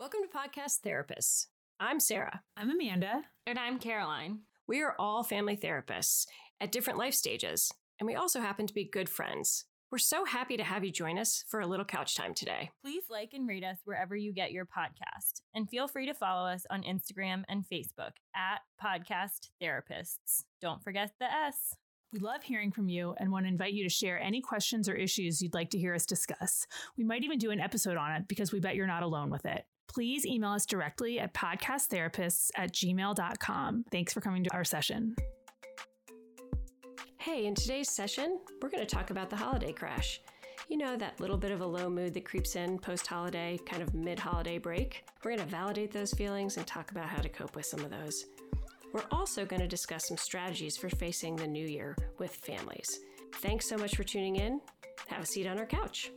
Welcome to Podcast Therapists. I'm Sarah. I'm Amanda. And I'm Caroline. We are all family therapists at different life stages, and we also happen to be good friends. We're so happy to have you join us for a little couch time today. Please like and rate us wherever you get your podcast. And feel free to follow us on Instagram and Facebook at Podcast Therapists. Don't forget the S. We love hearing from you and want to invite you to share any questions or issues you'd like to hear us discuss. We might even do an episode on it because we bet you're not alone with it. Please email us directly at podcasttherapists at gmail.com. Thanks for coming to our session. Hey, in today's session, we're going to talk about the holiday crash. You know, that little bit of a low mood that creeps in post holiday, kind of mid holiday break. We're going to validate those feelings and talk about how to cope with some of those. We're also going to discuss some strategies for facing the new year with families. Thanks so much for tuning in. Have a seat on our couch.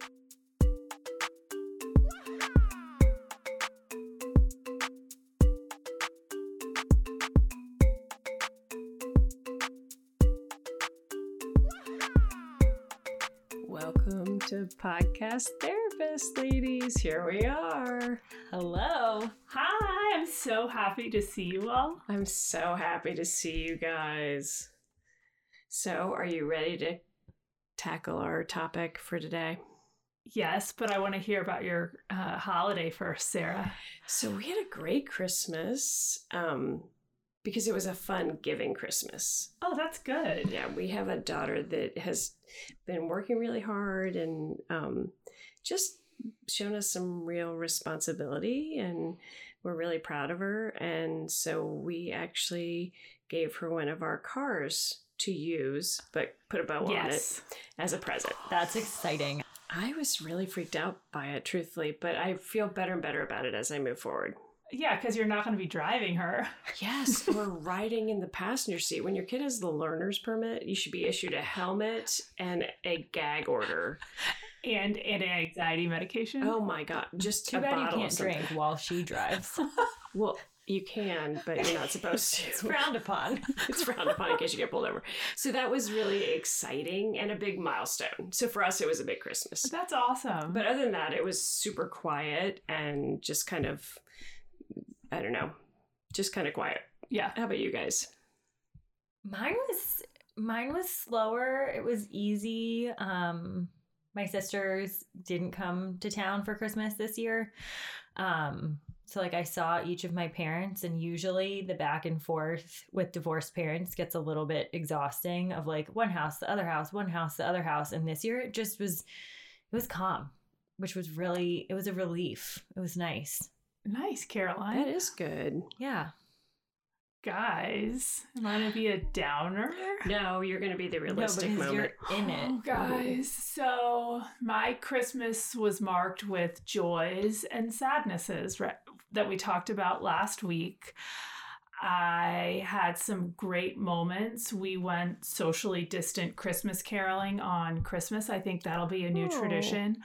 Podcast Therapist, ladies. Here we are. Hello. Hi, I'm so happy to see you all. I'm so happy to see you guys. So, are you ready to tackle our topic for today? Yes, but I want to hear about your uh, holiday first, Sarah. So, we had a great Christmas um, because it was a fun giving Christmas. Oh, that's good. Yeah, we have a daughter that has been working really hard and um, just shown us some real responsibility, and we're really proud of her. And so, we actually gave her one of our cars to use, but put a bow on it as a present. That's exciting. I was really freaked out by it, truthfully, but I feel better and better about it as I move forward. Yeah, because you're not going to be driving her. Yes, or riding in the passenger seat. When your kid has the learner's permit, you should be issued a helmet and a gag order. And and anxiety medication. Oh my god, just Too a bad you can't of drink while she drives. Well, you can, but you're not supposed to. it's frowned upon. it's frowned upon in case you get pulled over. So that was really exciting and a big milestone. So for us, it was a big Christmas. That's awesome. But other than that, it was super quiet and just kind of, I don't know, just kind of quiet. yeah. How about you guys? Mine was mine was slower. It was easy. Um my sisters didn't come to town for Christmas this year. Um so like I saw each of my parents and usually the back and forth with divorced parents gets a little bit exhausting of like one house, the other house, one house, the other house and this year it just was it was calm, which was really it was a relief. It was nice. Nice, Caroline. That is good. Yeah. Guys, am I going to be a downer? No, you're going to be the realistic no, moment. you're in it. Oh, guys. So my Christmas was marked with joys and sadnesses right, that we talked about last week. I had some great moments. We went socially distant Christmas caroling on Christmas. I think that'll be a new Oh. tradition.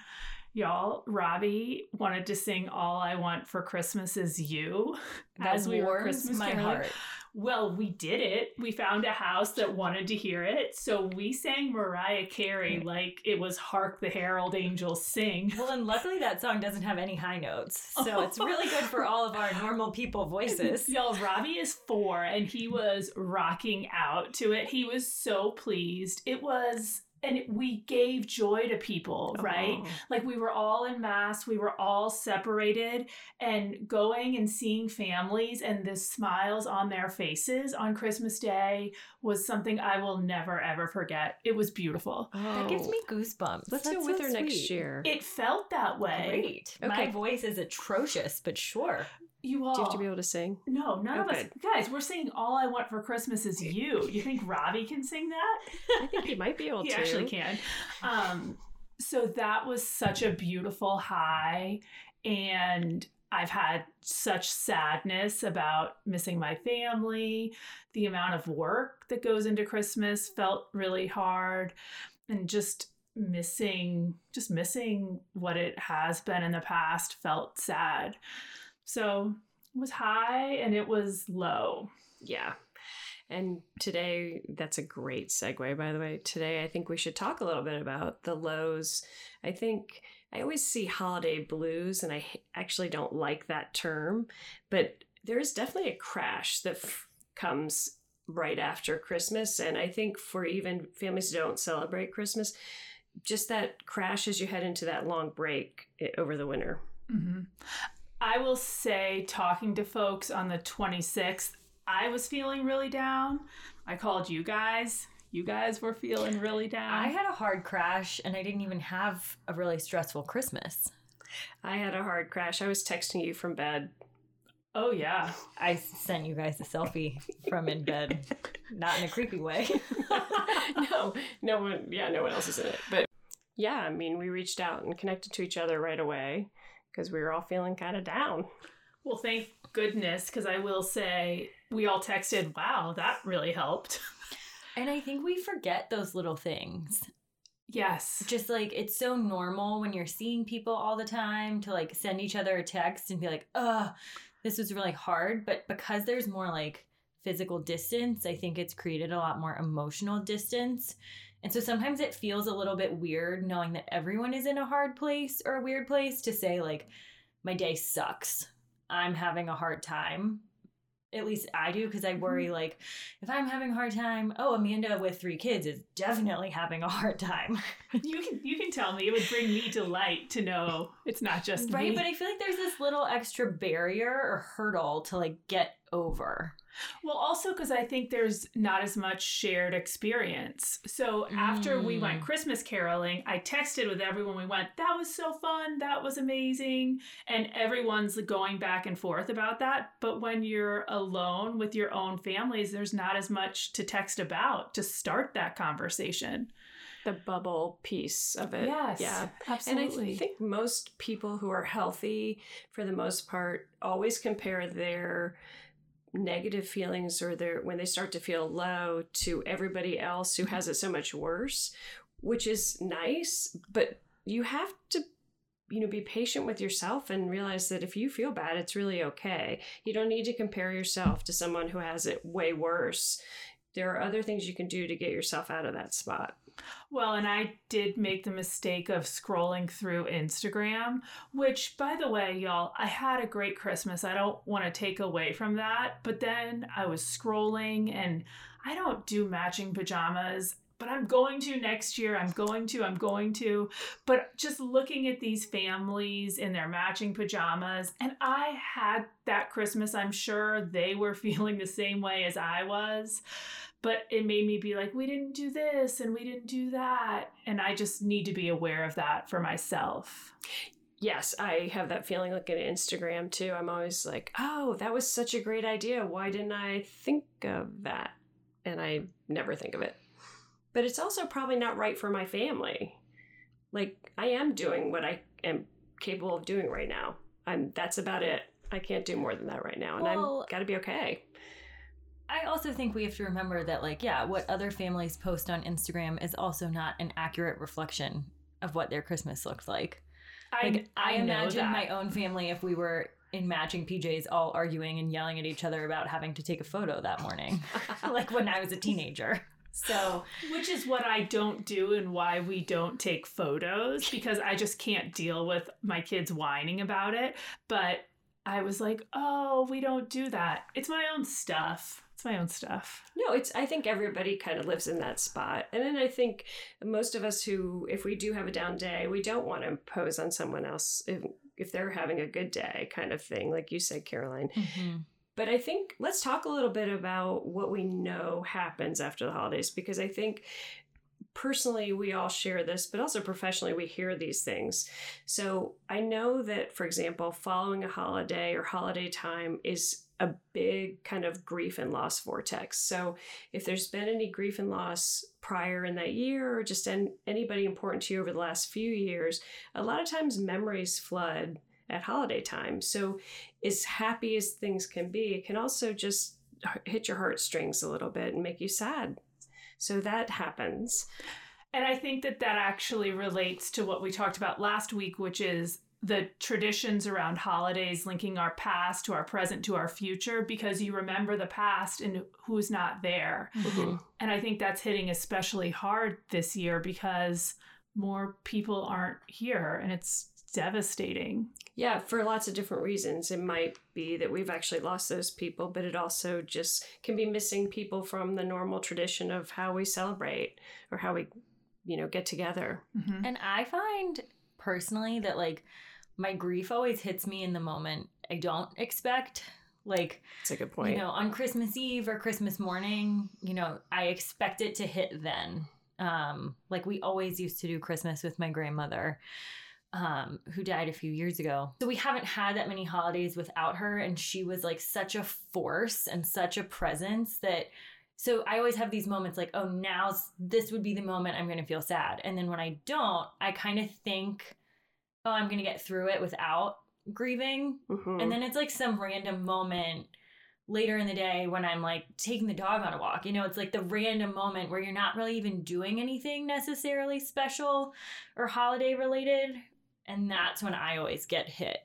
Y'all, Robbie wanted to sing All I Want for Christmas Is You That as we were Christmas my caroling. heart. Well, we did it. We found a house that wanted to hear it. So we sang Mariah Carey like it was Hark the Herald Angels Sing. Well, and luckily that song doesn't have any high notes. So it's really good for all of our normal people voices. Y'all, Robbie is four and he was rocking out to it. He was so pleased. It was, and we gave joy to people, right? Oh. Like we were all in mass, we were all separated, and going and seeing families and the smiles on their faces on Christmas Day was something I will never ever forget. It was beautiful. That gives Oh. me goosebumps. Let's That's go with so her next year. It felt that way. Great. My voice is atrocious, but sure. You all. Do you have to be able to sing? no, none Oh, of us. Guys, we're singing All I Want for Christmas Is You. You think Robbie can sing that? I think he might be able he to. actually can. Um, so that was such a beautiful high. And I've had such sadness about missing my family. The amount of work that goes into Christmas felt really hard. And just missing, just missing what it has been in the past felt sad. So it was high and it was low. Yeah. And today, that's a great segue, by the way. Today, I think we should talk a little bit about the lows. I think I always see holiday blues, and I actually don't like that term, but there is definitely a crash that f- comes right after Christmas. And I think for even families who don't celebrate Christmas, just that crash as you head into that long break eh, over the winter. Mm-hmm. I will say, talking to folks on the 26th, I was feeling really down. I called you guys. You guys were feeling really down. I had a hard crash and I didn't even have a really stressful Christmas. I had a hard crash. I was texting you from bed. Oh, yeah. I sent you guys a selfie from in bed, not in a creepy way. no, no one, yeah, no one else is in it. But yeah, I mean, we reached out and connected to each other right away because we were all feeling kind of down. Well, thank goodness, because I will say we all texted, wow, that really helped. And I think we forget those little things. Yes. Just like it's so normal when you're seeing people all the time to like send each other a text and be like, "Ugh, this was really hard." But because there's more like physical distance, I think it's created a lot more emotional distance. And so sometimes it feels a little bit weird knowing that everyone is in a hard place or a weird place to say like, "My day sucks. I'm having a hard time." at least I do because I worry mm-hmm. like if I'm having a hard time, oh Amanda with three kids is definitely having a hard time. you can you can tell me it would bring me delight to know it's not just right. me. But I feel like there's this little extra barrier or hurdle to like get over. Well, also because I think there's not as much shared experience. So after we went Mm. Christmas caroling, I texted with everyone we went, that was so fun. That was amazing. And everyone's going back and forth about that. But when you're alone with your own families, there's not as much to text about to start that conversation. The bubble piece of it. Yes. Yeah. Absolutely. And I think most people who are healthy, for the most part, always compare their negative feelings or their when they start to feel low to everybody else who has it so much worse, which is nice, but you have to you know be patient with yourself and realize that if you feel bad it's really okay. You don't need to compare yourself to someone who has it way worse. There are other things you can do to get yourself out of that spot. Well, and I did make the mistake of scrolling through Instagram, which, by the way, y'all, I had a great Christmas. I don't want to take away from that. But then I was scrolling, and I don't do matching pajamas, but I'm going to next year. I'm going to, I'm going to. But just looking at these families in their matching pajamas, and I had that Christmas, I'm sure they were feeling the same way as I was but it made me be like we didn't do this and we didn't do that and i just need to be aware of that for myself Yes, I have that feeling looking at Instagram too. I'm always like, oh, that was such a great idea. Why didn't I think of that? And I never think of it. But it's also probably not right for my family. Like, I am doing what I am capable of doing right now. I'm that's about it. I can't do more than that right now. And Well- I'm got to be okay. I also think we have to remember that, like, yeah, what other families post on Instagram is also not an accurate reflection of what their Christmas looks like. i, Like, I, know imagine my own family if we were in matching PJs all arguing and yelling at each other about having to take a photo that morning, like when I was a teenager. So, which is what i don't do and why we don't take photos because i just can't deal with my kids whining about it but i was like oh we don't do that it's my own stuff it's my own stuff No, it's I think everybody kind of lives in that spot. And then I think most of us who if we do have a down day, we don't want to impose on someone else if if they're having a good day kind of thing, like you said, Caroline. Mm-hmm. But I think let's talk a little bit about what we know happens after the holidays because I think personally we all share this, but also professionally we hear these things. So I know that, for example, following a holiday or holiday time is a big kind of grief and loss vortex. So if there's been any grief and loss prior in that year or just an, anybody important to you over the last few years, a lot of times memories flood at holiday time. So as happy as things can be, it can also just hit your heartstrings a little bit and make you sad. So that happens. And I think that that actually relates to what we talked about last week, which is the traditions around holidays linking our past to our present to our future because you remember the past and who's not there. Mm-hmm. And I think that's hitting especially hard this year because more people aren't here and it's devastating. Yeah, for lots of different reasons. It might be that we've actually lost those people, but it also just can be missing people from the normal tradition of how we celebrate or how we, you know, get together. Mhm. And I find personally that like my grief always hits me in the moment I don't expect. Like, That's a good point. you know, on Christmas Eve or Christmas morning, you know, I expect it to hit then. Um, like we always used to do Christmas with my grandmother, um, who died a few years ago. So we haven't had that many holidays without her, and she was like such a force and such a presence that so I always have these moments like, oh, now this would be the moment I'm gonna feel sad. And then when I don't, I kind of think, oh, I'm gonna get through it without grieving. Mhm. And then it's like some random moment later in the day when I'm like taking the dog on a walk. You know, it's like the random moment where you're not really even doing anything necessarily special or holiday related. And that's when I always get hit.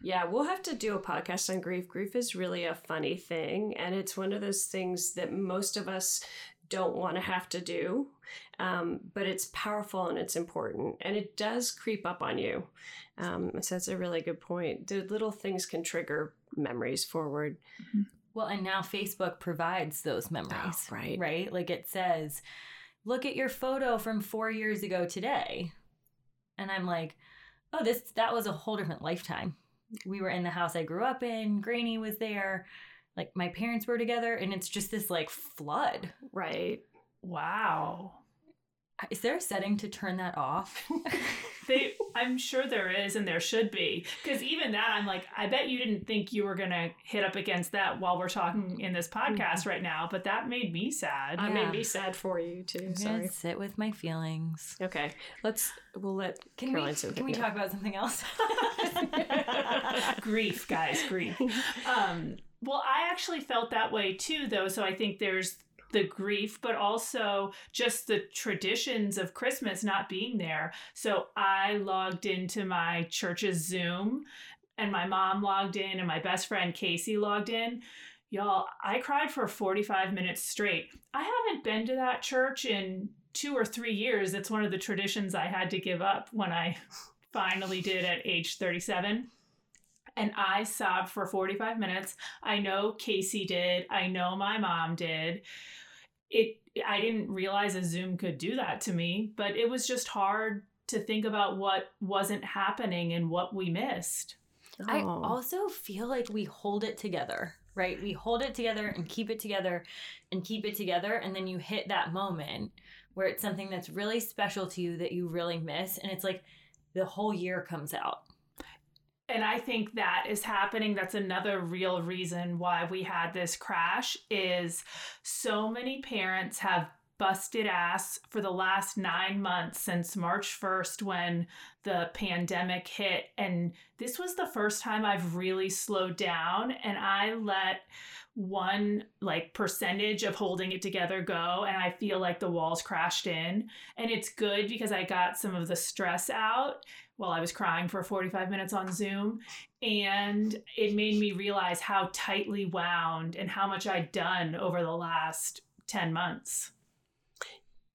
Yeah, we'll have to do a podcast on grief. Grief is really a funny thing, and it's one of those things that most of us don't want to have to do. Um, but it's powerful and it's important, and it does creep up on you. Um, so that's a really good point. The little things can trigger memories forward. Well, and now Facebook provides those memories. Oh, right. Right? Like it says, look at your photo from four years ago today. And I'm like, oh, this that was a whole different lifetime. We were in the house I grew up in, Granny was there, like my parents were together, and it's just this like flood. Right. Wow. Is there a setting to turn that off? They, I'm sure there is, and there should be. Because even that, I'm like, I bet you didn't think you were gonna hit up against that while we're talking in this podcast right now. But that made me sad. I Yeah. made me sad for you too. I'm Sorry. gonna sit with my feelings. Okay, let's. We'll let Can Caroline we say can we talk about something else? grief, guys, grief. Um, well, I actually felt that way too, though. So I think there's the grief, but also just the traditions of Christmas not being there. So I logged into my church's Zoom, and my mom logged in, and my best friend Casey logged in. Y'all, I cried for 45 minutes straight. I haven't been to that church in two or three years. It's one of the traditions I had to give up when I finally did at age 37 and I sobbed for 45 minutes. I know Casey did. I know my mom did. It I didn't realize a Zoom could do that to me, but it was just hard to think about what wasn't happening and what we missed. I Oh. also feel like we hold it together, right? We hold it together and keep it together and keep it together. And then you hit that moment where it's something that's really special to you that you really miss. And it's like the whole year comes out. And I think that is happening. That's another real reason why we had this crash is so many parents have busted ass for the last 9 months since March 1st when the pandemic hit and this was the first time I've really slowed down and I let one like percentage of holding it together go and I feel like the walls crashed in and it's good because I got some of the stress out while I was crying for 45 minutes on Zoom. And it made me realize how tightly wound and how much I'd done over the last 10 months.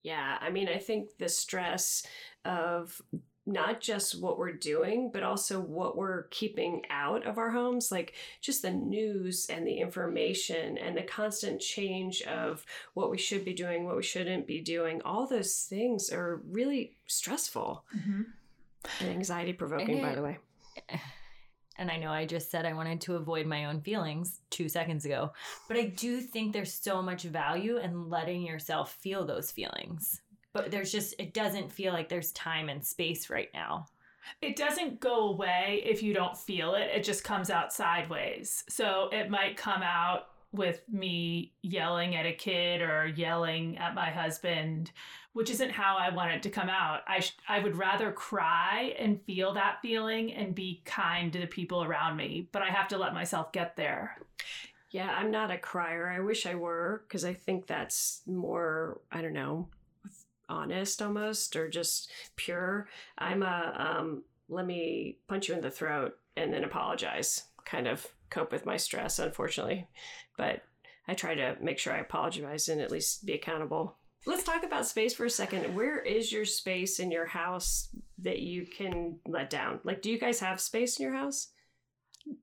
Yeah, I mean, I think the stress of not just what we're doing, but also what we're keeping out of our homes, like just the news and the information and the constant change of what we should be doing, what we shouldn't be doing. All those things are really stressful mm-hmm. and anxiety provoking, by the way. And I know I just said I wanted to avoid my own feelings two seconds ago, but I do think there's so much value in letting yourself feel those feelings. But there's just, it doesn't feel like there's time and space right now. It doesn't go away if you don't feel it, it just comes out sideways. So it might come out with me yelling at a kid or yelling at my husband, which isn't how I want it to come out. I sh- I would rather cry and feel that feeling and be kind to the people around me, but I have to let myself get there. Yeah, I'm not a crier. I wish I were because I think that's more, I don't know, honest almost or just pure. I'm a um, let me punch you in the throat and then apologize kind of cope with my stress, unfortunately. But I try to make sure I apologize and at least be accountable. Let's talk about space for a second. Where is your space in your house that you can let down? Like, do you guys have space in your house?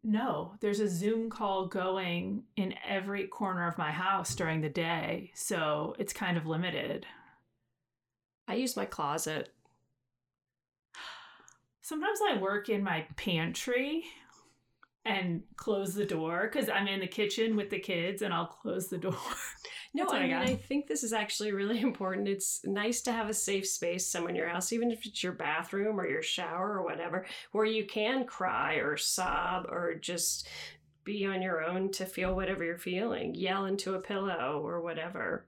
No, there's a Zoom call going in every corner of my house during the day. So it's kind of limited. I use my closet. Sometimes I work in my pantry and close the door because I'm in the kitchen with the kids and I'll close the door. No, That's I I mean. I think this is actually really important. It's nice to have a safe space somewhere in your house, even if it's your bathroom or your shower or whatever, where you can cry or sob or just be on your own to feel whatever you're feeling, yell into a pillow or whatever.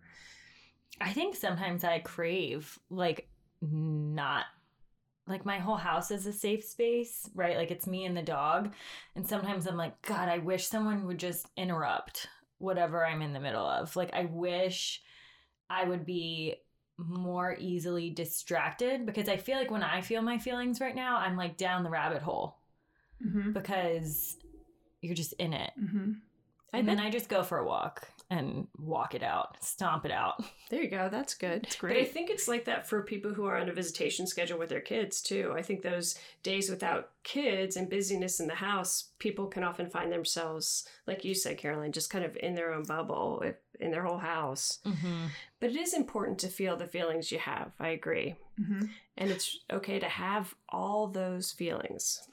I think sometimes I crave like not like my whole house is a safe space, right? Like it's me and the dog. And sometimes I'm like, God, I wish someone would just interrupt whatever I'm in the middle of. Like I wish I would be more easily distracted because I feel like when I feel my feelings right now, I'm like down the rabbit hole Mm-hmm. because you're just in it. Mm-hmm. And then I just go for a walk and walk it out, stomp it out. There you go. That's good. It's great. But I think it's like that for people who are on a visitation schedule with their kids too. I think those days without kids and busyness in the house, people can often find themselves, like you said, Caroline, just kind of in their own bubble, in their whole house. Mm-hmm. But it is important to feel the feelings you have. I agree. Mm-hmm. And it's okay to have all those feelings.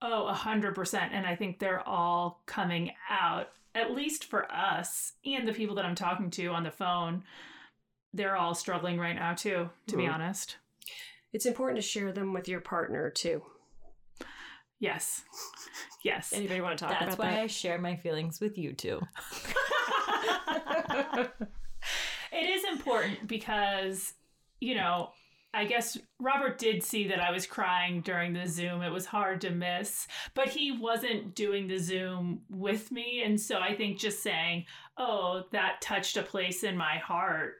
Oh, a hundred percent. And I think they're all coming out, at least for us and the people that I'm talking to on the phone. They're all struggling right now too, to be Mhm. honest. It's important to share them with your partner too. Yes. Yes. Anybody want to talk That's about why? I share my feelings with you too. it is important because, you know, I guess Robert did see that I was crying during the Zoom. It was hard to miss, but he wasn't doing the Zoom with me. And so I think just saying, oh, that touched a place in my heart.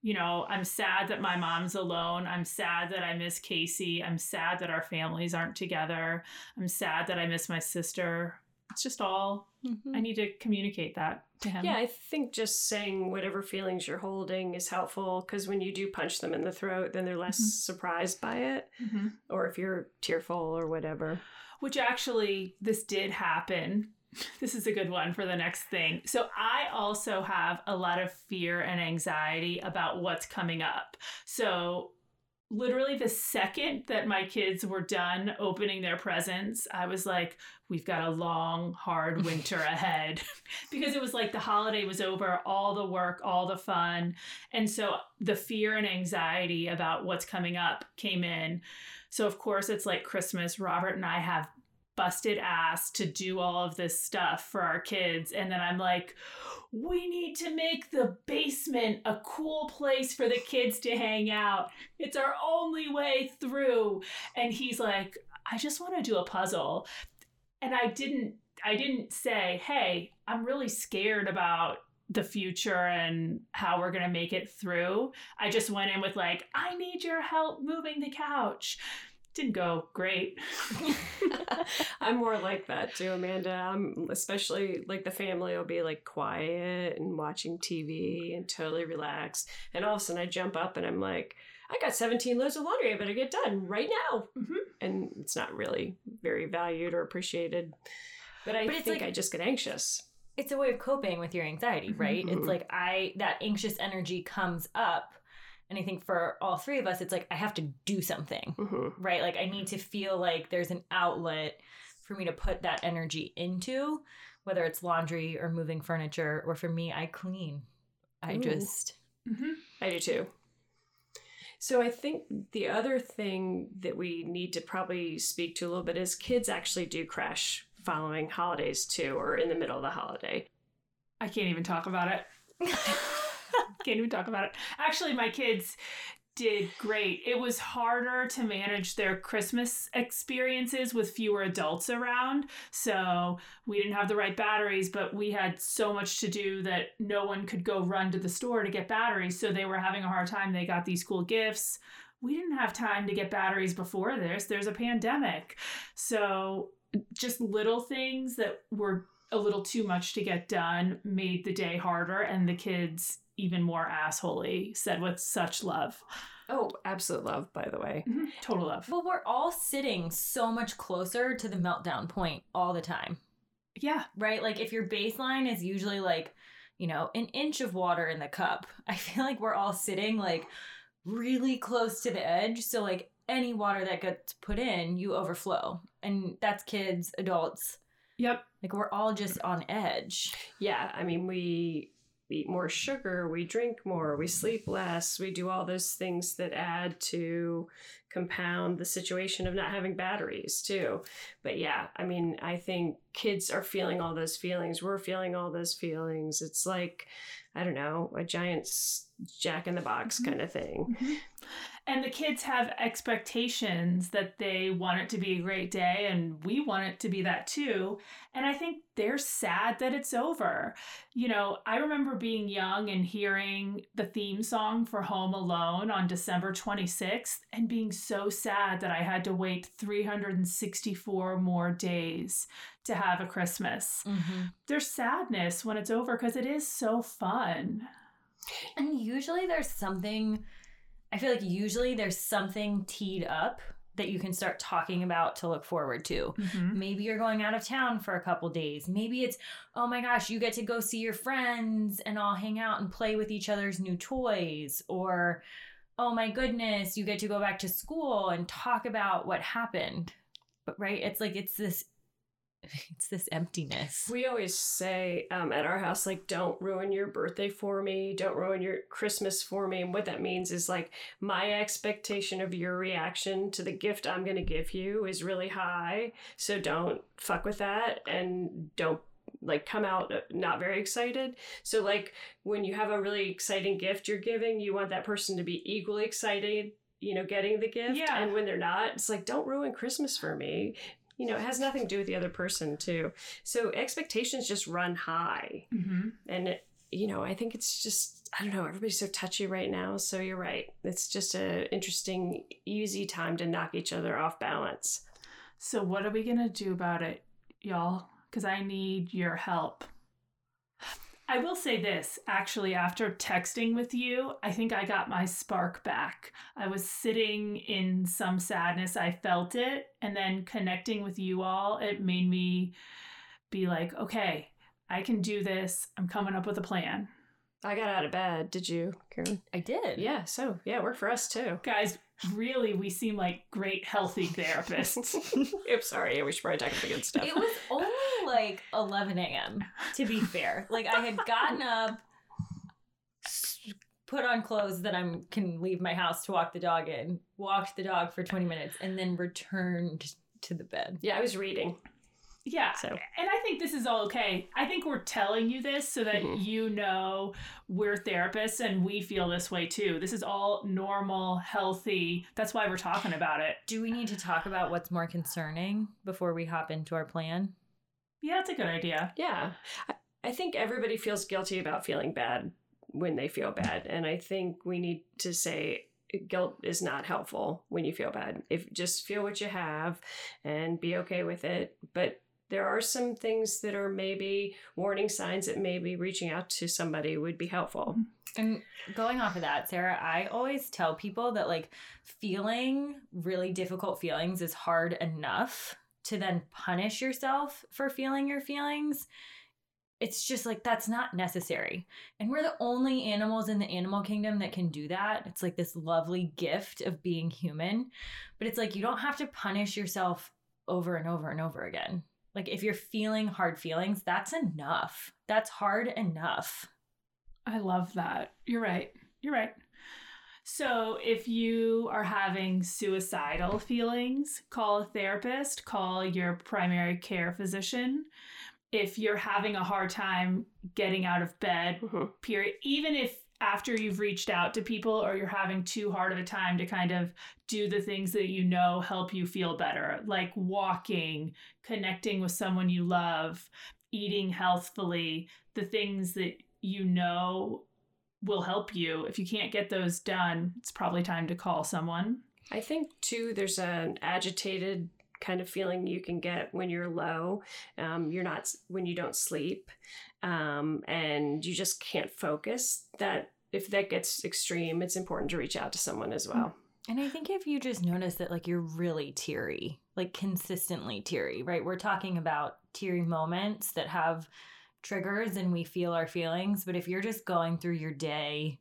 You know, I'm sad that my mom's alone. I'm sad that I miss Casey. I'm sad that our families aren't together. I'm sad that I miss my sister. It's just all, I need to communicate that to him. Yeah, I think just saying whatever feelings you're holding is helpful because when you do punch them in the throat, then they're less Mhm. surprised by it. Mhm. Or if you're tearful or whatever. which actually this did happen. This is a good one for the next thing. So I also have a lot of fear and anxiety about what's coming up. So literally the second that my kids were done opening their presents, I was like, we've got a long, hard winter ahead. because it was like the holiday was over, all the work, all the fun. And so the fear and anxiety about what's coming up came in. So, of course, it's like Christmas. Robert and I have busted ass to do all of this stuff for our kids. And then I'm like, we need to make the basement a cool place for the kids to hang out. It's our only way through. And he's like, I just want to do a puzzle. And I didn't I didn't say, "Hey, I'm really scared about the future and how we're going to make it through." I just went in with like, "I need your help moving the couch." Didn't go great. I'm more like that too, Amanda. I'm especially like the family will be like quiet and watching TV and totally relaxed. And all of a sudden I jump up and I'm like, I got 17 loads of laundry. I better get done right now. Mhm. And it's not really very valued or appreciated. But I But think like- I just get anxious. It's a way of coping with your anxiety, right? Mhm. It's like I that anxious energy comes up and I think for all three of us it's like I have to do something, hmm right? Like I need to feel like there's an outlet for me to put that energy into, whether it's laundry or moving furniture or for me I clean. I Ooh. just Mhm. I do too. So I think the other thing that we need to probably speak to a little bit is kids actually do crash following holidays too, or in the middle of the holiday. I can't even talk about it. Can't even talk about it. Actually, my kids did great. It was harder to manage their Christmas experiences with fewer adults around. So we didn't have the right batteries, but we had so much to do that no one could go run to the store to get batteries. So they were having a hard time. They got these cool gifts. We didn't have time to get batteries before this. There's a pandemic. So just little things that were a little too much to get done made the day harder and the kids even more assholey, said with such love. Oh, absolute love, by the way. Mm-hmm, total love. Well, we're all sitting so much closer to the meltdown point all the time, Yeah. right? Like if your baseline is usually like, you know, an inch of water in the cup, I feel like we're all sitting like really close to the edge. So, like any water that gets put in, you overflow. And that's kids, adults. Yep. Like we're all just on edge. Yeah, I mean, we eat more sugar, we drink more, we sleep less, we do all those things that add to compound the situation of not having batteries, too. But yeah, I mean, I think kids are feeling all those feelings. We're feeling all those feelings. It's like, I don't know, a giant jack in the box Mhm. kind of thing. And the kids have expectations that they want it to be a great day, and we want it to be that too. And I think they're sad that it's over. You know, I remember being young and hearing the theme song for Home Alone on December 26th and being so sad that I had to wait 364 more days to have a Christmas. Mm-hmm. There's sadness when it's over because it is so fun. And usually there's something, I feel like usually there's something teed up that you can start talking about to look forward to. Mm-hmm. Maybe you're going out of town for a couple days. Maybe it's, oh my gosh, you get to go see your friends and all hang out and play with each other's new toys. Or, oh my goodness, you get to go back to school and talk about what happened. But right, it's like it's this it's this emptiness. We always say um, at our house, like, don't ruin your birthday for me, don't ruin your Christmas for me. And what that means is like, my expectation of your reaction to the gift I'm going to give you is really high. So don't fuck with that and don't like come out not very excited. So, like, when you have a really exciting gift you're giving, you want that person to be equally excited. You know, getting the gift, Yeah. and when they're not, it's like, don't ruin Christmas for me. You know, it has nothing to do with the other person, too. So expectations just run high. Mm-hmm. And, it, you know, I think it's just, I don't know, everybody's so touchy right now. So you're right. It's just a interesting, easy time to knock each other off balance. So, what are we going to do about it, y'all? Because I need your help. I will say this actually, after texting with you, I think I got my spark back. I was sitting in some sadness, I felt it, and then connecting with you all, it made me be like, okay, I can do this. I'm coming up with a plan. I got out of bed. Did you, Karen? I did. Yeah. So, yeah, it worked for us too. Guys, really, we seem like great, healthy therapists. I'm sorry. We should probably talk about the good stuff. It was only like 11 a.m. to be fair. Like I had gotten up, put on clothes that I can leave my house to walk the dog in, walked the dog for 20 minutes, and then returned to the bed. yeah, I was reading. Yeah. So. And I think this is all okay. I think we're telling you this so that Mhm. you know we're therapists and we feel this way too. This is all normal, healthy. That's why we're talking about it. Do we need to talk about what's more concerning before we hop into our plan? Yeah, that's a good idea. Yeah. I, I think everybody feels guilty about feeling bad when they feel bad. And I think we need to say guilt is not helpful when you feel bad. If just feel what you have and be okay with it. But there are some things that are maybe warning signs that maybe reaching out to somebody would be helpful. And going off of that, Sarah, I always tell people that like feeling really difficult feelings is hard enough to then punish yourself for feeling your feelings. It's just like that's not necessary. And we're the only animals in the animal kingdom that can do that. It's like this lovely gift of being human. But it's like you don't have to punish yourself over and over and over again. Like if you're feeling hard feelings, that's enough. That's hard enough. I love that. You're right. You're right. So, if you are having suicidal feelings, call a therapist, call your primary care physician. If you're having a hard time getting out of bed, Mhm. period, even if after you've reached out to people or you're having too hard of a time to kind of do the things that you know help you feel better, like walking, connecting with someone you love, eating healthfully, the things that you know will help you. If you can't get those done, it's probably time to call someone. I think too, there's an agitated kind of feeling you can get when you're low. Um, you're not when you don't sleep, um, and you just can't focus. That if that gets extreme, it's important to reach out to someone as well. And I think if you just notice that, like, you're really teary, like consistently teary, right? We're talking about teary moments that have triggers and we feel our feelings. But if you're just going through your day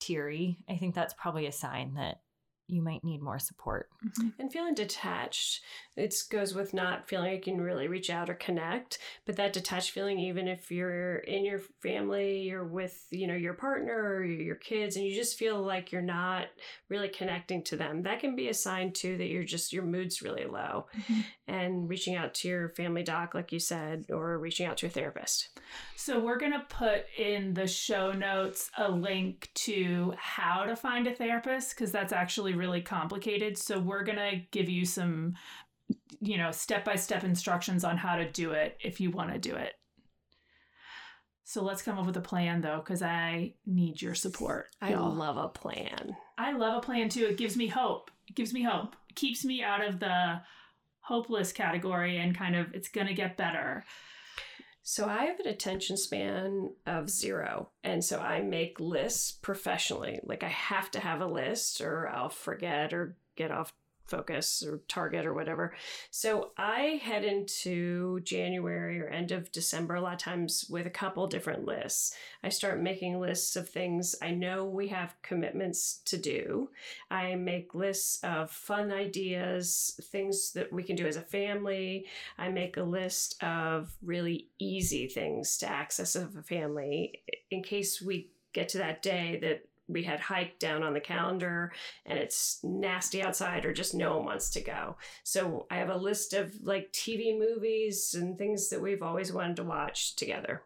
teary, I think that's probably a sign that you might need more support. Mm-hmm. And feeling detached, it goes with not feeling like you can really reach out or connect. But that detached feeling, even if you're in your family, you're with, you know, your partner or your kids, and you just feel like you're not really connecting to them, that can be a sign too that you're just, your mood's really low. Mm-hmm. And reaching out to your family doc, like you said, or reaching out to a therapist. So we're going to put in the show notes a link to how to find a therapist because that's actually really complicated. So we're going to give you some, you know, step by step instructions on how to do it if you want to do it. So let's come up with a plan though, because I need your support. I y'all. love a plan. I love a plan too. It gives me hope. It gives me hope. It keeps me out of the hopeless category and kind of it's going to get better. So I have an attention span of zero. And so I make lists professionally. Like I have to have a list or I'll forget or get off focus or target or whatever. So I head into January or end of December a lot of times with a couple different lists. I start making lists of things I know we have commitments to do. I make lists of fun ideas, things that we can do as a family. I make a list of really easy things to access of a family in case we get to that day that we had hike down on the calendar and it's nasty outside or just no one wants to go. So I have a list of like TV movies and things that we've always wanted to watch together.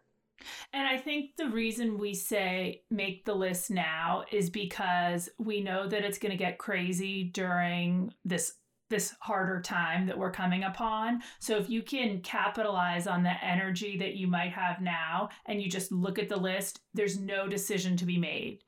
And I think the reason we say make the list now is because we know that it's going to get crazy during this this harder time that we're coming upon. So if you can capitalize on the energy that you might have now and you just look at the list, there's no decision to be made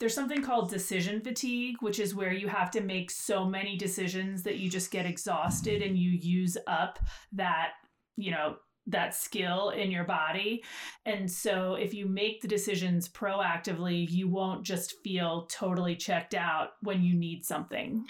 there's something called decision fatigue, which is where you have to make so many decisions that you just get exhausted and you use up that, you know, that skill in your body. And so if you make the decisions proactively, you won't just feel totally checked out when you need something.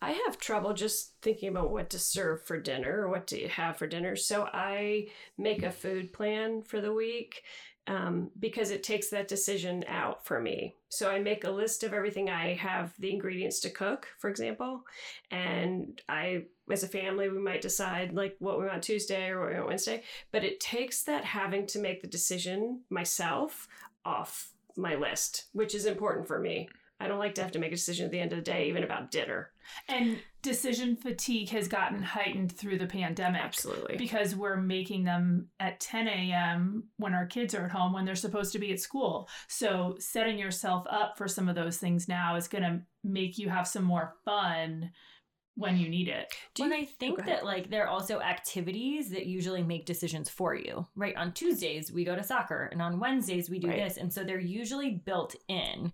I have trouble just thinking about what to serve for dinner or what to have for dinner. So I make a food plan for the week um, because it takes that decision out for me. So I make a list of everything I have the ingredients to cook, for example, and I, as a family, we might decide like what we want Tuesday or what we want Wednesday. But it takes that having to make the decision myself off my list, which is important for me. I don't like to have to make a decision at the end of the day, even about dinner. And decision fatigue has gotten heightened through the pandemic. Absolutely. Because we're making them at 10 a.m. when our kids are at home when they're supposed to be at school. So setting yourself up for some of those things now is going to make you have some more fun when you need it. Do and I think oh, that like there are also activities that usually make decisions for you. Right? On Tuesdays we go to soccer and on Wednesdays we do right. this and so they're usually built in.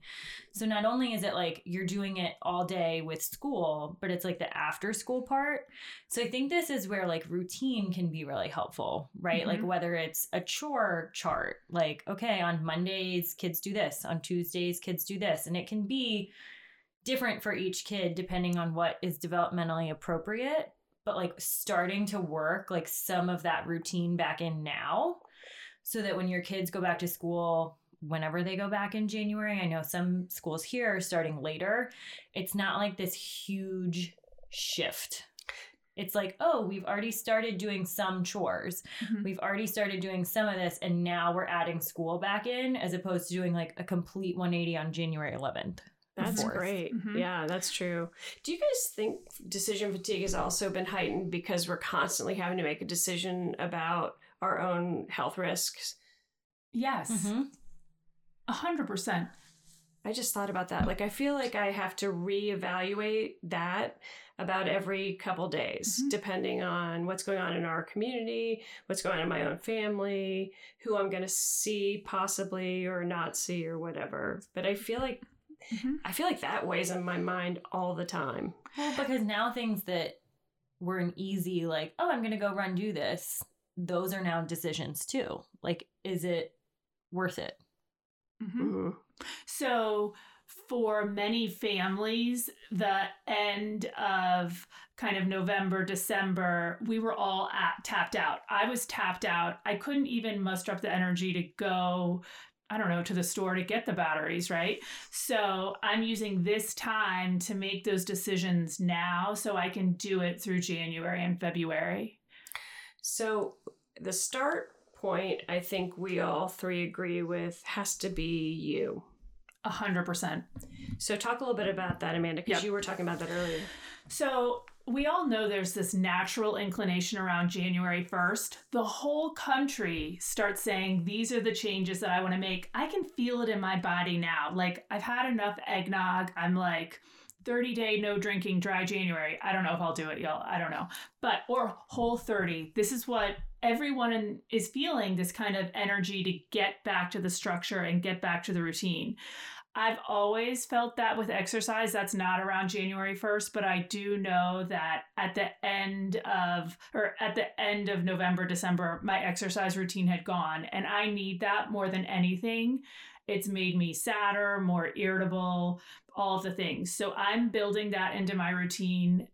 So not only is it like you're doing it all day with school, but it's like the after school part. So I think this is where like routine can be really helpful, right? Mm-hmm. Like whether it's a chore chart, like okay, on Mondays kids do this, on Tuesdays kids do this and it can be different for each kid depending on what is developmentally appropriate but like starting to work like some of that routine back in now so that when your kids go back to school whenever they go back in January I know some schools here are starting later it's not like this huge shift. It's like oh we've already started doing some chores. Mm-hmm. we've already started doing some of this and now we're adding school back in as opposed to doing like a complete 180 on January 11th that's great. Mm-hmm. Yeah, that's true. Do you guys think decision fatigue has also been heightened because we're constantly having to make a decision about our own health risks? Yes. Mm-hmm. A hundred percent. I just thought about that. Like, I feel like I have to reevaluate that about every couple days, mm-hmm. depending on what's going on in our community, what's going on in my own family, who I'm going to see possibly or not see or whatever. But I feel like Mm-hmm. I feel like that weighs on my mind all the time. Well, because now things that were an easy like, oh, I'm going to go run do this. Those are now decisions too. Like is it worth it? Mhm. Mhm. So, for many families, the end of kind of November, December, we were all at, tapped out. I was tapped out. I couldn't even muster up the energy to go, I don't know, to the store to get the batteries, right? So, I'm using this time to make those decisions now so I can do it through January and February. So the start point, I think we all three agree with, has to be you. A hundred percent. So talk a little bit about that, Amanda, because Yep. you were talking about that earlier. So, we all know there's this natural inclination around January 1st. The whole country starts saying, These are the changes that I want to make. I can feel it in my body now. Like, I've had enough eggnog. I'm like, 30 day no drinking dry January. I don't know if I'll do it, y'all. I don't know. But, or whole 30. This is what everyone is feeling this kind of energy to get back to the structure and get back to the routine. I've always felt that with exercise. That's not around January 1st, but I do know that at the end of or at the end of November, December, my exercise routine had gone and I need that more than anything. It's made me sadder, more irritable, all of the things. So I'm building that into my routine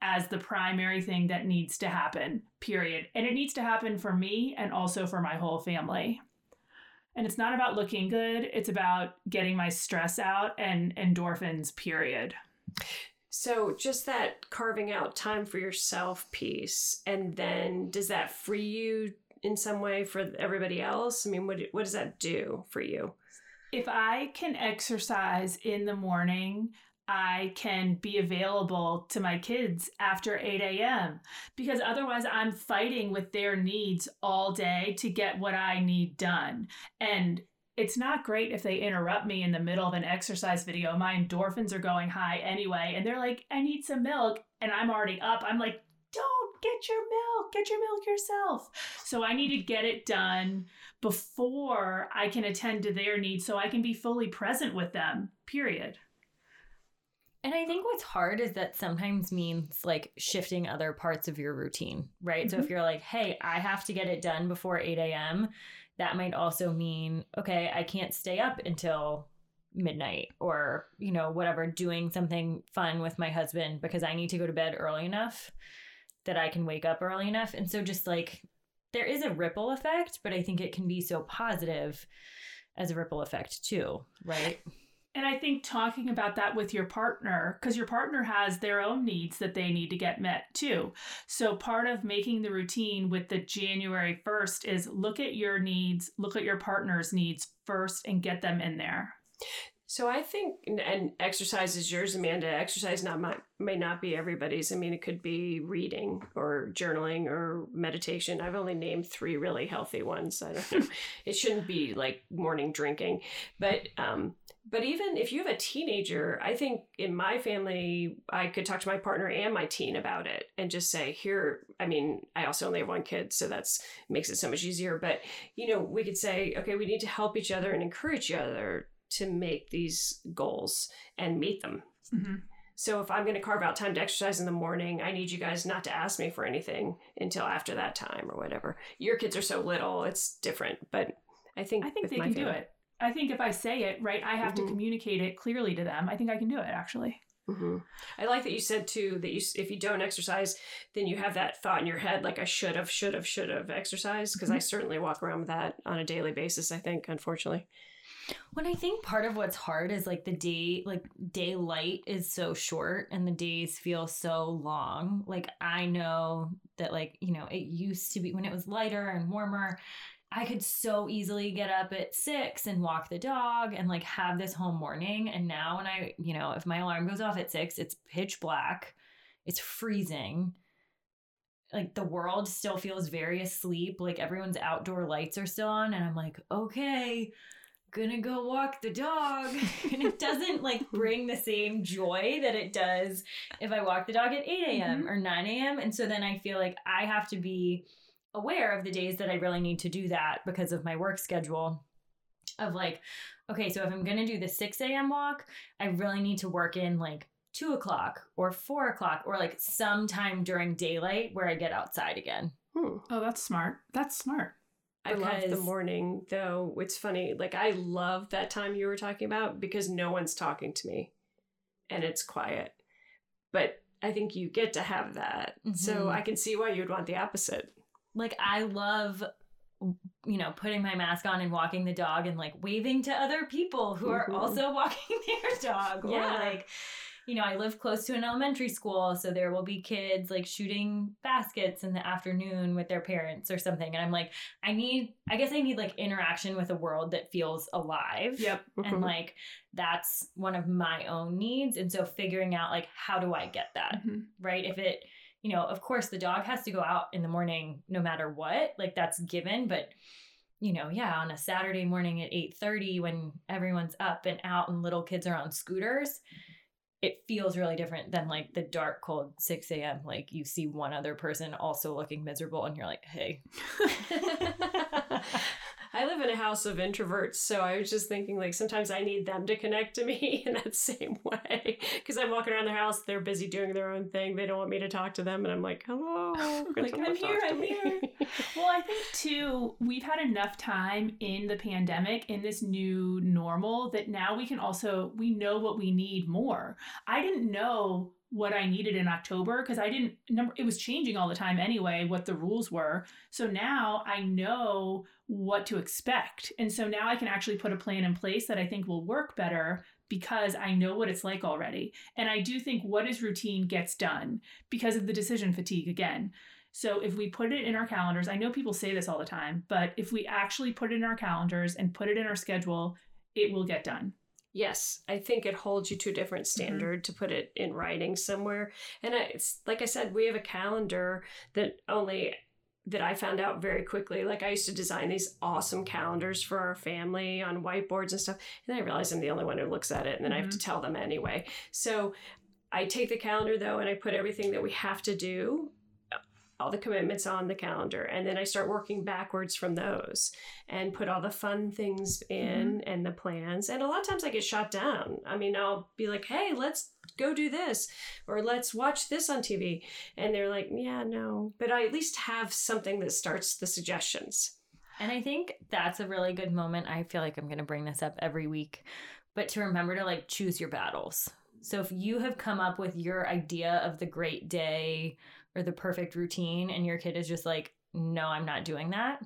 as the primary thing that needs to happen, period. And it needs to happen for me and also for my whole family. And it's not about looking good, it's about getting my stress out and endorphins, period. So just that carving out time for yourself piece, and then does that free you in some way for everybody else? I mean, what what does that do for you? If I can exercise in the morning, I can be available to my kids after 8 a.m. because otherwise I'm fighting with their needs all day to get what I need done. And it's not great if they interrupt me in the middle of an exercise video. My endorphins are going high anyway. And they're like, I need some milk. And I'm already up. I'm like, don't get your milk, get your milk yourself. So I need to get it done before I can attend to their needs so I can be fully present with them, period. And I think what's hard is that sometimes means like shifting other parts of your routine, right? So if mm-hmm. you're like, hey, I have to get it done before 8 a.m., that might also mean, okay, I can't stay up until midnight or, you know, whatever, doing something fun with my husband because I need to go to bed early enough that I can wake up early enough. And so just like there is a ripple effect, but I think it can be so positive as a ripple effect too, right? And I think talking about that with your partner, because your partner has their own needs that they need to get met too. So part of making the routine with the January 1st is look at your needs, look at your partner's needs first and get them in there. So I think, and- exercise is yours, Amanda. Exercise not might, may not be everybody's. I mean, it could be reading or journaling or meditation. I've only named three really healthy ones. I don't know. it shouldn't be like morning drinking, but um, but even if you have a teenager, I think in my family, I could talk to my partner and my teen about it and just say, here. I mean, I also only have one kid, so that's makes it so much easier. But you know, we could say, okay, we need to help each other and encourage each other to make these goals and meet them. Mm-hmm. So if I'm going to carve out time to exercise in the morning, I need you guys not to ask me for anything until after that time or whatever. Your kids are so little, it's different, but I think I think they can do it. I think if I say it, right, I have Mhm. to communicate it clearly to them. I think I can do it actually. hmm I like that you said too that you if you don't exercise, then you have that thought in your head like I should have, should have, should have exercised because I certainly walk around with that on a daily basis. I think, unfortunately. When I think part of what's hard is like the day, like daylight is so short and the days feel so long. Like I know that, like, you know, it used to be when it was lighter and warmer, I could so easily get up at six and walk the dog and like have this whole morning. And now, when I, you know, if my alarm goes off at six, it's pitch black, it's freezing. Like the world still feels very asleep. Like everyone's outdoor lights are still on. And I'm like, okay, gonna go walk the dog. and it doesn't like bring the same joy that it does if I walk the dog at 8 a.m. Mhm. or 9 a.m. And so then I feel like I have to be aware of the days that I really need to do that because of my work schedule. Of like, okay, so if I'm gonna do the 6 a.m. walk, I really need to work in like two o'clock or four o'clock or like sometime during daylight where I get outside again. Hmm. Oh, that's smart. That's smart. I love the morning though. It's funny. Like I love that time you were talking about because no one's talking to me and it's quiet. But I think you get to have that. So Mhm. I can see why you'd want the opposite. Like I love you know, putting my mask on and walking the dog and like waving to other people who are Mhm. also walking their dog. Yeah. Or like, you know, I live close to an elementary school, so there will be kids like shooting baskets in the afternoon with their parents or something. And I'm like, I need, I guess I need like interaction with a world that feels alive. Yep. And Mhm. like, that's one of my own needs. And so figuring out like, how do I get that? Mhm. right? If it, you know, of course the dog has to go out in the morning no matter what, like that's given, but you know, yeah, on a Saturday morning at 8:30 when everyone's up and out and little kids are on scooters, it feels really different than like the dark cold 6 a.m. Like you see one other person also looking miserable and you're like, hey. I live in a house of introverts, so I was just thinking like sometimes I need them to connect to me in that same way because I'm walking around their house, they're busy doing their own thing, they don't want me to talk to them, and I'm like, hello, Like, I'm here, I'm me?" here. Well, I think too, we've had enough time in the pandemic, in this new normal, that now we can also, we know what we need more. I didn't know what I needed in October because I didn't number it was changing all the time anyway what the rules were. So now I know what to expect. And so now I can actually put a plan in place that I think will work better because I know what it's like already. And I do think what is routine gets done because of the decision fatigue again. So if we put it in our calendars, I know people say this all the time, but if we actually put it in our calendars and put it in our schedule, it will get done. Yes, I think it holds you to a different mm-hmm. standard to put it in writing somewhere. And I, it's like I said, we have a calendar that only that I found out very quickly. Like I used to design these awesome calendars for our family on whiteboards and stuff, and I realized I'm the only one who looks at it, and then I have to mm-hmm. tell them anyway. So I take the calendar though, and I put everything that we have to do. All the commitments on the calendar, and then I start working backwards from those and put all the fun things in mm-hmm. and the plans. And a lot of times I get shot down. I mean, I'll be like, hey, let's go do this or let's watch this on TV. And they're like, yeah, no. But I at least have something that starts the suggestions. And I think that's a really good moment. I feel like I'm going to bring this up every week, but to remember to like choose your battles. So if you have come up with your idea of the great day or the perfect routine and your kid is just like, no, I'm not doing that,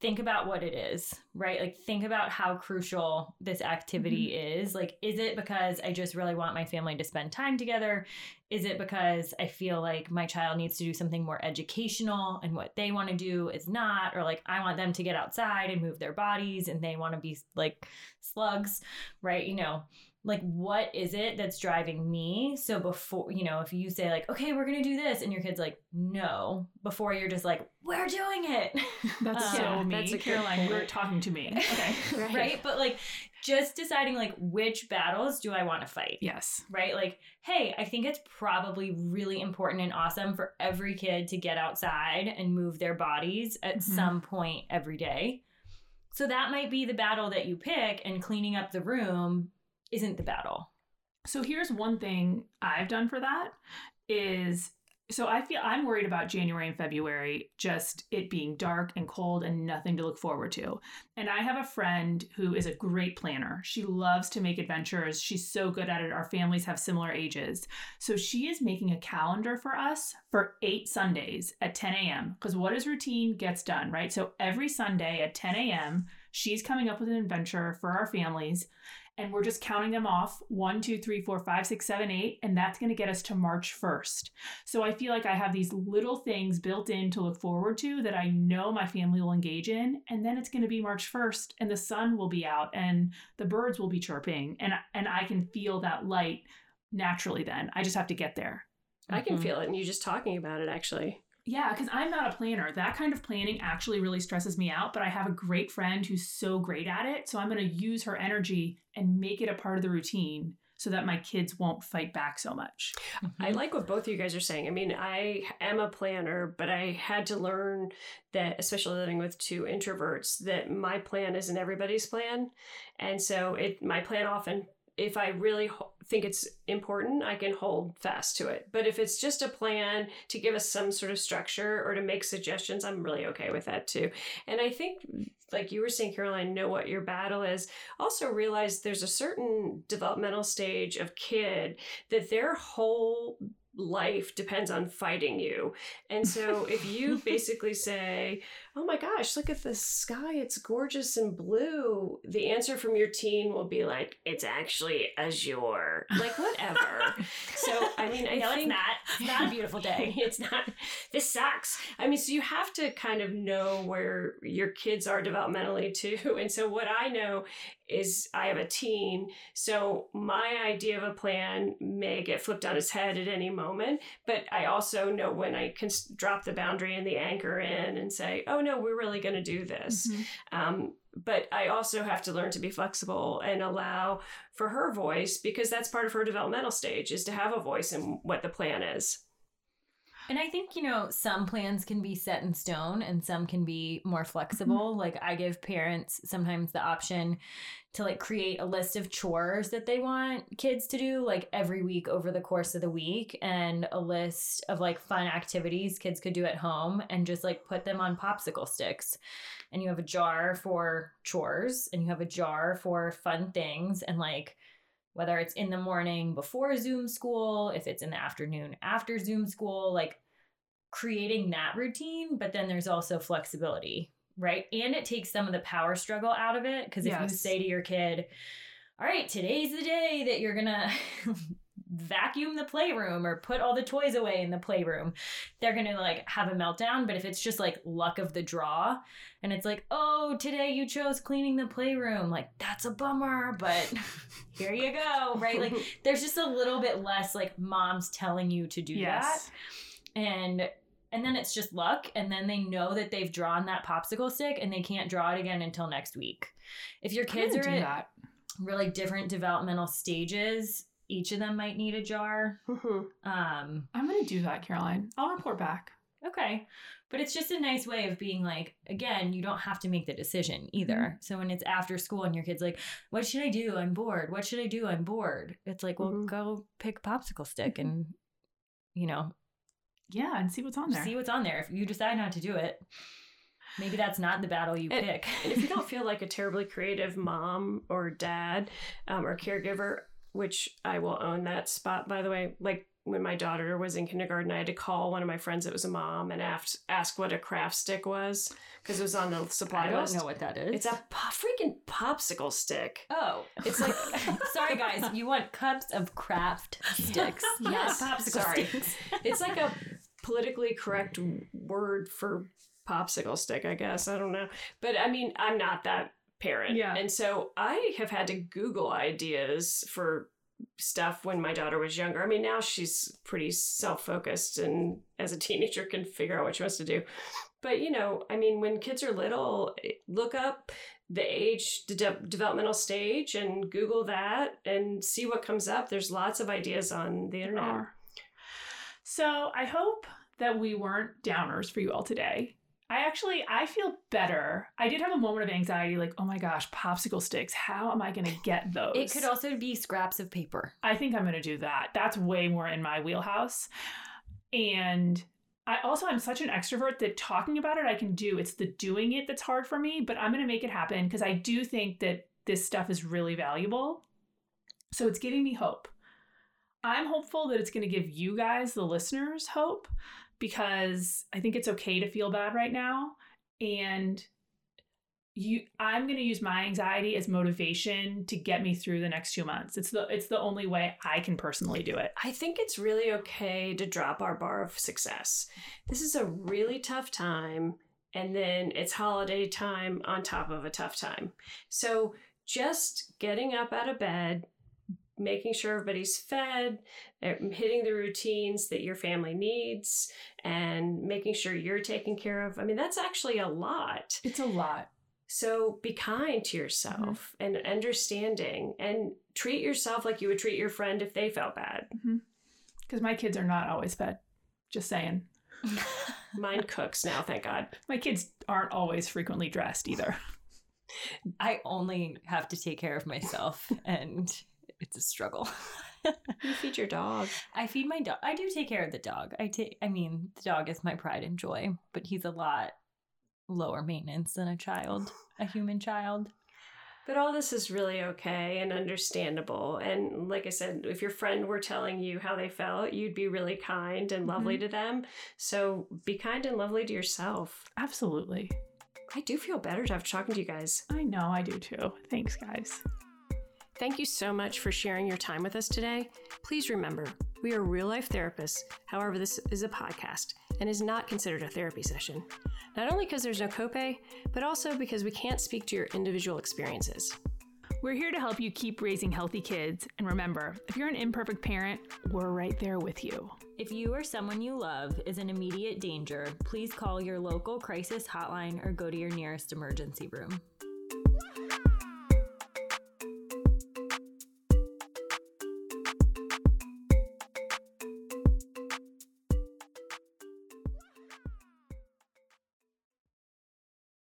think about what it is, right? Like, think about how crucial this activity mm-hmm. is. Like, is it because I just really want my family to spend time together? Is it because I feel like my child needs to do something more educational and what they want to do is not? Or like, I want them to get outside and move their bodies and they want to be like slugs, right? You know, like what is it that's driving me so before you know if you say like okay we're gonna do this and your kid's like no before you're just like we're doing it That's Um, so Yeah, me. that's a good Caroline, you're talking to me. Okay. Right. right but like just deciding like which battles do i want to fight yes. right like hey i think it's probably really important and awesome for every kid to get outside and move their bodies at Mhm. some point every day so that might be the battle that you pick and cleaning up the room isn't the battle So here's one thing I've done for that is so I feel I'm worried about January and February just it being dark and cold and nothing to look forward to. And I have a friend who is a great planner. She loves to make adventures. She's so good at it. Our families have similar ages. So she is making a calendar for us for 8 Sundays at 10 a.m. because what is routine gets done, right? So every Sunday at 10 a.m., she's coming up with an adventure for our families and we're just counting them off one, two, three, four, five, six, seven, eight, and that's going to get us to March 1st. So I feel like I have these little things built in to look forward to that I know my family will engage in, and then it's going to be March 1st, and the sun will be out, and the birds will be chirping, and and I can feel that light naturally. Then I just have to get there. I can Mhm. feel it and you just talking about it, actually. Yeah, because I'm not a planner. That kind of planning actually really stresses me out, but I have a great friend who's so great at it. So I'm going to use her energy and make it a part of the routine so that my kids won't fight back so much. I mm-hmm. like what both of you guys are saying. I mean, I am a planner, but I had to learn that, especially living with two introverts, that my plan isn't everybody's plan. And so it my plan often if I really ho- think it's important, I can hold fast to it. But if it's just a plan to give us some sort of structure or to make suggestions, I'm really okay with that too. And I think, like you were saying, Caroline, know what your battle is. Also realize there's a certain developmental stage of kid that their whole life depends on fighting you. And so if you basically say, oh my gosh, look at the sky, it's gorgeous and blue, the answer from your teen will be like, it's actually azure. Like, whatever. so, I mean, I no, think. it's not. It's not a beautiful day. it's not. This sucks. I mean, so you have to kind of know where your kids are developmentally too. And so, what I know is I have a teen. So, my idea of a plan may get flipped on its head at any moment. But I also know when I can drop the boundary and the anchor in and say, oh no, we're really going to do this. Mhm. Um, but I also have to learn to be flexible and allow for her voice because that's part of her developmental stage is to have a voice in what the plan is. And I think, you know, some plans can be set in stone and some can be more flexible. Mm-hmm. Like I give parents sometimes the option to like create a list of chores that they want kids to do like every week over the course of the week and a list of like fun activities kids could do at home and just like put them on popsicle sticks. And you have a jar for chores and you have a jar for fun things and like whether it's in the morning before Zoom school, if it's in the afternoon after Zoom school, like creating that routine, but then there's also flexibility, right? And it takes some of the power struggle out of it. Because if you say to your kid, all right, today's the day that you're gonna vacuum the playroom or put all the toys away in the playroom, they're gonna like have a meltdown. But if it's just like luck of the draw and it's like, oh, today you chose cleaning the playroom, like that's a bummer, but here you go, right? Like there's just a little bit less like mom's telling you to do Yes. that. And and then it's just luck and then they know that they've drawn that popsicle stick and they can't draw it again until next week. If your kids are at that. really different developmental stages, each of them might need a jar. Mhm. Um I'm gonna do that, Caroline. I'll report back. Okay. But it's just a nice way of being like, again, you don't have to make the decision either. So when it's after school and your kid's like, what should I do? I'm bored. What should I do? I'm bored. It's like, well, Mhm. go pick a popsicle stick and, you know, Yeah, and see what's on there. see what's on there. If you decide not to do it, maybe that's not the battle you And- pick. And if you don't feel like a terribly creative mom or dad um, or caregiver, which I will own that spot, by the way, like when my daughter was in kindergarten, I had to call one of my friends that was a mom and ask, ask what a craft stick was because it was on the supply list. I don't list. know what that is. It's a po- freaking popsicle stick. Oh, It's like- sorry guys, you want cups of craft sticks, Yes, popsicle sorry. sticks. It's like a politically correct word for popsicle stick, I guess. I don't know. But I mean, I'm not that parent. Yeah. And so I have had to Google ideas for stuff when my daughter was younger. I mean, now she's pretty self focused and as a teenager can figure out what she wants to do. But, you know, I mean, when kids are little, eh, look up the age, the de- developmental stage, and Google that and see what comes up. There's lots of ideas on the internet. So I hope that we weren't downers for you all today. I actually I feel better. I did have a moment of anxiety, like, oh my gosh, popsicle sticks. How am I gonna get those? It could also be scraps of paper. I think I'm gonna do that. That's way more in my wheelhouse. And I also I'm such an extrovert that talking about it I can do. It's the doing it that's hard for me, but I'm gonna make it happen because I do think that this stuff is really valuable. So it's giving me hope. I'm hopeful that it's going to give you guys, the listeners, hope because I think it's okay to feel bad right now. And you I'm going to use my anxiety as motivation to get me through the next two months. It's the it's the only way I can personally do it. I think it's really okay to drop our bar of success. This is a really tough time, and then it's holiday time on top of a tough time. So just getting up out of bed, making sure everybody's fed, eh, hitting the routines that your family needs, and making sure you're taken care of. I mean, that's actually a lot. It's a lot. So be kind to yourself and understanding and treat yourself like you would treat your friend if they felt bad. Because my kids are not always fed. Just saying. Mine cooks now, thank God. My kids aren't always frequently dressed either. I only have to take care of myself and it's a struggle. You feed your dog. I feed my dog. I do take care of the dog. I take. I mean, the dog is my pride and joy, but he's a lot lower maintenance than a child, a human child. But all this is really okay and understandable. And like I said, if your friend were telling you how they felt, you'd be really kind and lovely mm-hmm. to them. So be kind and lovely to yourself. Absolutely. I do feel better after talking to you guys. I know I do too. Thanks, guys. Thank you so much for sharing your time with us today. Please remember, we are real life therapists. However, this is a podcast and is not considered a therapy session. Not only because there's no copay, but also because we can't speak to your individual experiences. We're here to help you keep raising healthy kids. And remember, if you're an imperfect parent, we're right there with you. If you or someone you love is in immediate danger, please call your local crisis hotline or go to your nearest emergency room.